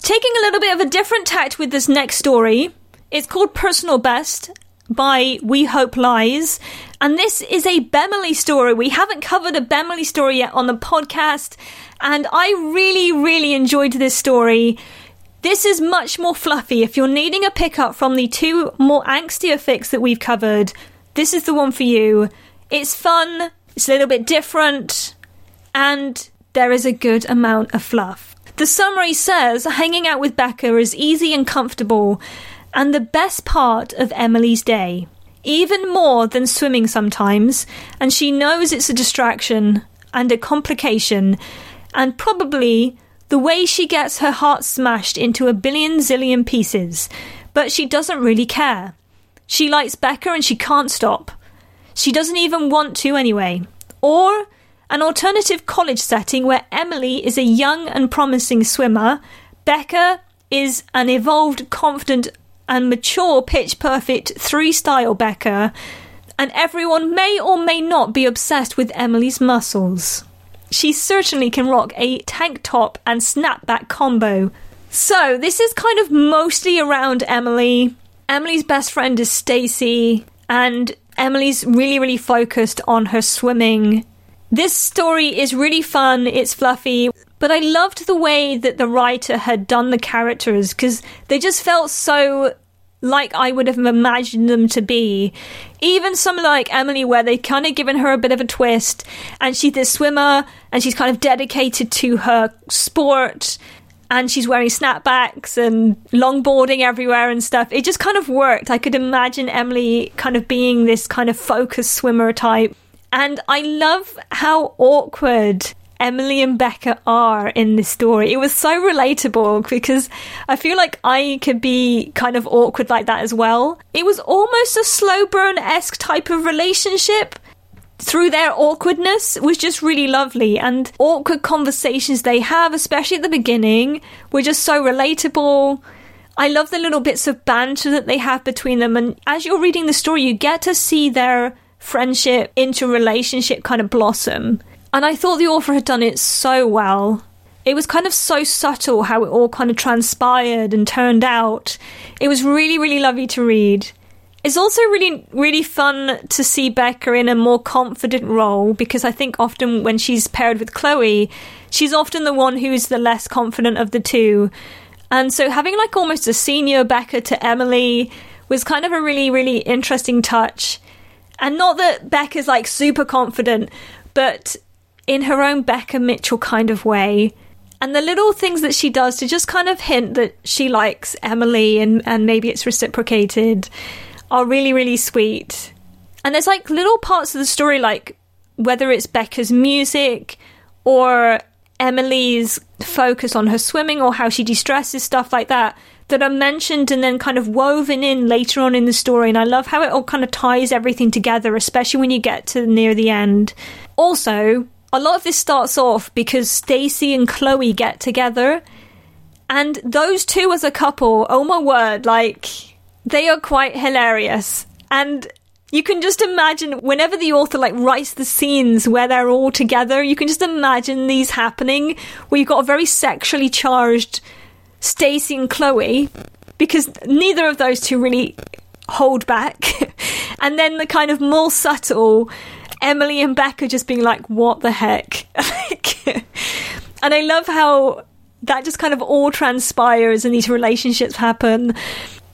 Taking a little bit of a different tact with this next story, it's called Personal Best by We Hope Lies. And this is a Bemily story. We haven't covered a Bemily story yet on the podcast. And I really, really enjoyed this story. This is much more fluffy. If you're needing a pickup from the two more angstier fics that we've covered, this is the one for you. It's fun, it's a little bit different, and there is a good amount of fluff. The summary says hanging out with Becca is easy and comfortable, and the best part of Emily's day. Even more than swimming sometimes, and she knows it's a distraction and a complication, and probably the way she gets her heart smashed into a billion zillion pieces, but she doesn't really care. She likes Becca and she can't stop. She doesn't even want to anyway. Or an alternative college setting where Emily is a young and promising swimmer, Becca is an evolved, confident, and mature pitch perfect three style Becca, and everyone may or may not be obsessed with Emily's muscles she certainly can rock a tank top and snapback combo. So, this is kind of mostly around Emily. Emily's best friend is Stacy, and Emily's really, really focused on her swimming. This story is really fun, it's fluffy, but I loved the way that the writer had done the characters because they just felt so like I would have imagined them to be. Even some like Emily, where they kind of given her a bit of a twist, and she's this swimmer, and she's kind of dedicated to her sport, and she's wearing snapbacks and longboarding everywhere and stuff. It just kind of worked. I could imagine Emily kind of being this kind of focused swimmer type. And I love how awkward Emily and Becca are in this story. It was so relatable because I feel like I could be kind of awkward like that as well. It was almost a slow burn esque type of relationship. Through their awkwardness was just really lovely, and awkward conversations they have, especially at the beginning, were just so relatable. I love the little bits of banter that they have between them, and as you're reading the story, you get to see their friendship into relationship kind of blossom. And I thought the author had done it so well. It was kind of so subtle how it all kind of transpired and turned out. It was really, really lovely to read. It's also really, really fun to see Becca in a more confident role because I think often when she's paired with Chloe, she's often the one who's the less confident of the two. And so having like almost a senior Becca to Emily was kind of a really, really interesting touch. And not that Becca's like super confident, but in her own Becca Mitchell kind of way. And the little things that she does to just kind of hint that she likes Emily and, and maybe it's reciprocated are really, really sweet. And there's like little parts of the story, like whether it's Becca's music or Emily's focus on her swimming or how she de stresses, stuff like that, that are mentioned and then kind of woven in later on in the story. And I love how it all kind of ties everything together, especially when you get to near the end. Also, a lot of this starts off because Stacy and Chloe get together, and those two as a couple, oh my word, like they are quite hilarious. And you can just imagine whenever the author like writes the scenes where they're all together, you can just imagine these happening where you've got a very sexually charged Stacy and Chloe because neither of those two really hold back. and then the kind of more subtle Emily and Becca just being like, what the heck? and I love how that just kind of all transpires and these relationships happen.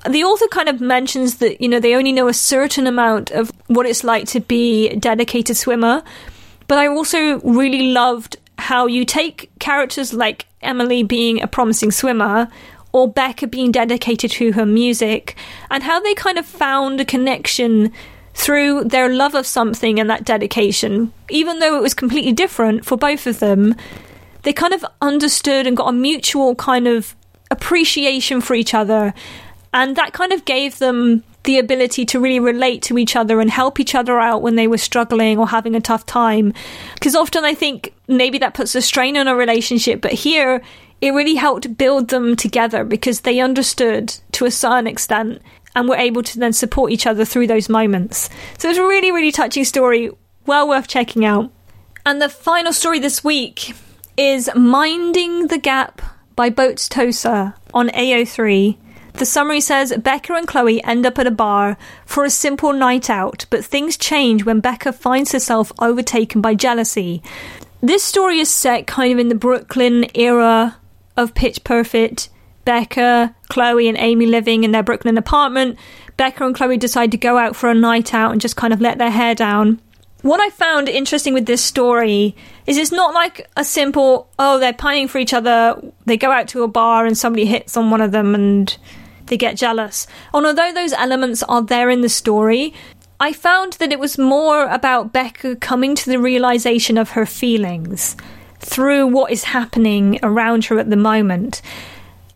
The author kind of mentions that, you know, they only know a certain amount of what it's like to be a dedicated swimmer. But I also really loved how you take characters like Emily being a promising swimmer or Becca being dedicated to her music and how they kind of found a connection through their love of something and that dedication, even though it was completely different for both of them, they kind of understood and got a mutual kind of appreciation for each other. And that kind of gave them the ability to really relate to each other and help each other out when they were struggling or having a tough time. Because often I think maybe that puts a strain on a relationship, but here it really helped build them together because they understood to a certain extent and were able to then support each other through those moments. So it's a really, really touching story, well worth checking out. And the final story this week is Minding the Gap by Boats Tosa on AO3. The summary says Becca and Chloe end up at a bar for a simple night out, but things change when Becca finds herself overtaken by jealousy. This story is set kind of in the Brooklyn era of Pitch Perfect. Becca, Chloe, and Amy living in their Brooklyn apartment. Becca and Chloe decide to go out for a night out and just kind of let their hair down. What I found interesting with this story is it's not like a simple, oh, they're pining for each other, they go out to a bar and somebody hits on one of them and they get jealous. And although those elements are there in the story, I found that it was more about Becca coming to the realization of her feelings through what is happening around her at the moment.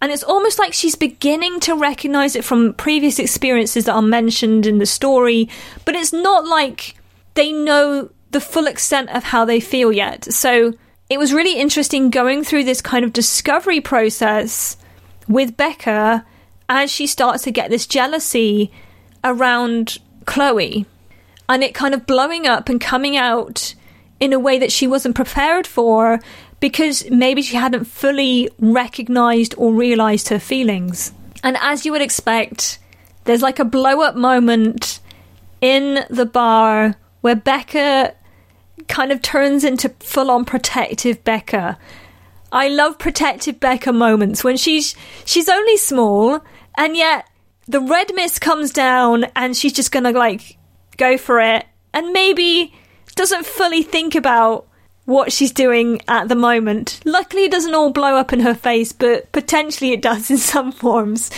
And it's almost like she's beginning to recognize it from previous experiences that are mentioned in the story, but it's not like they know the full extent of how they feel yet. So it was really interesting going through this kind of discovery process with Becca as she starts to get this jealousy around Chloe and it kind of blowing up and coming out in a way that she wasn't prepared for because maybe she hadn't fully recognized or realized her feelings. And as you would expect, there's like a blow up moment in the bar where Becca kind of turns into full on protective Becca. I love protective Becca moments when she's she's only small and yet the red mist comes down and she's just gonna like go for it and maybe doesn't fully think about what she's doing at the moment. Luckily, it doesn't all blow up in her face, but potentially it does in some forms.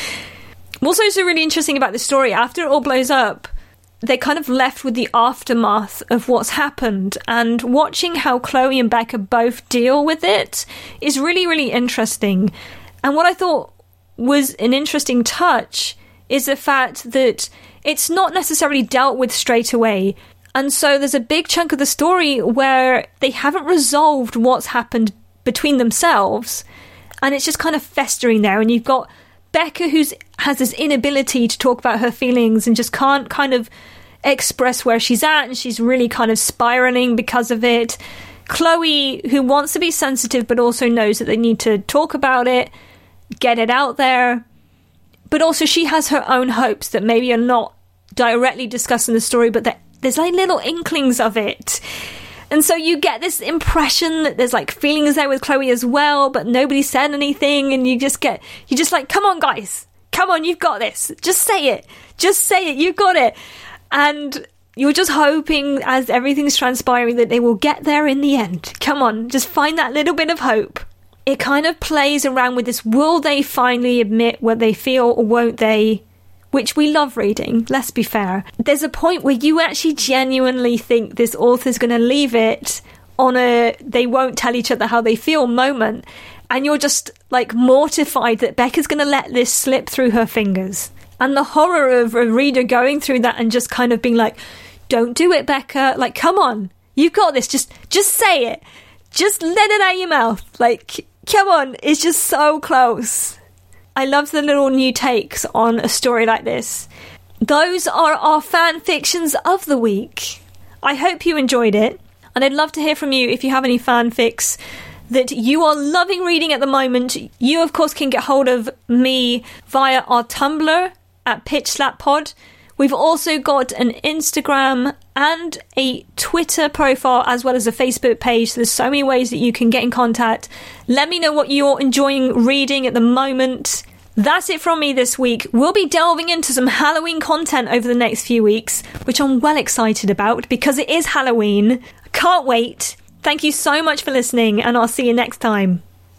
What's also really interesting about the story, after it all blows up, they're kind of left with the aftermath of what's happened, and watching how Chloe and Becca both deal with it is really, really interesting. And what I thought was an interesting touch is the fact that it's not necessarily dealt with straight away. And so there's a big chunk of the story where they haven't resolved what's happened between themselves. And it's just kind of festering there. And you've got Becca, who has this inability to talk about her feelings and just can't kind of express where she's at. And she's really kind of spiraling because of it. Chloe, who wants to be sensitive but also knows that they need to talk about it, get it out there. But also, she has her own hopes that maybe are not directly discussed in the story, but that there's like little inklings of it. And so you get this impression that there's like feelings there with Chloe as well, but nobody said anything, and you just get, you just like, come on, guys, come on, you've got this. Just say it. Just say it. You've got it. And you're just hoping as everything's transpiring that they will get there in the end. Come on, just find that little bit of hope. It kind of plays around with this will they finally admit what they feel or won't they? Which we love reading, let's be fair, there's a point where you actually genuinely think this author's going to leave it on a they won't tell each other how they feel moment. And you're just like mortified that Becca's going to let this slip through her fingers. And the horror of a reader going through that and just kind of being like, don't do it, Becca. Like, come on. You've got this. Just, just say it. Just let it out your mouth. Like, come on. It's just so close. I love the little new takes on a story like this. those are our fan fictions of the week. I hope you enjoyed it, and I'd love to hear from you if you have any fanfics that you are loving reading at the moment. You, of course, can get hold of me via our Tumblr at Pitch Slap Pod. We've also got an Instagram and a Twitter profile as well as a Facebook page. There's so many ways that you can get in contact. Let me know what you're enjoying reading at the moment. That's it from me this week. We'll be delving into some Halloween content over the next few weeks, which I'm well excited about because it is Halloween. Can't wait. Thank you so much for listening, and I'll see you next time.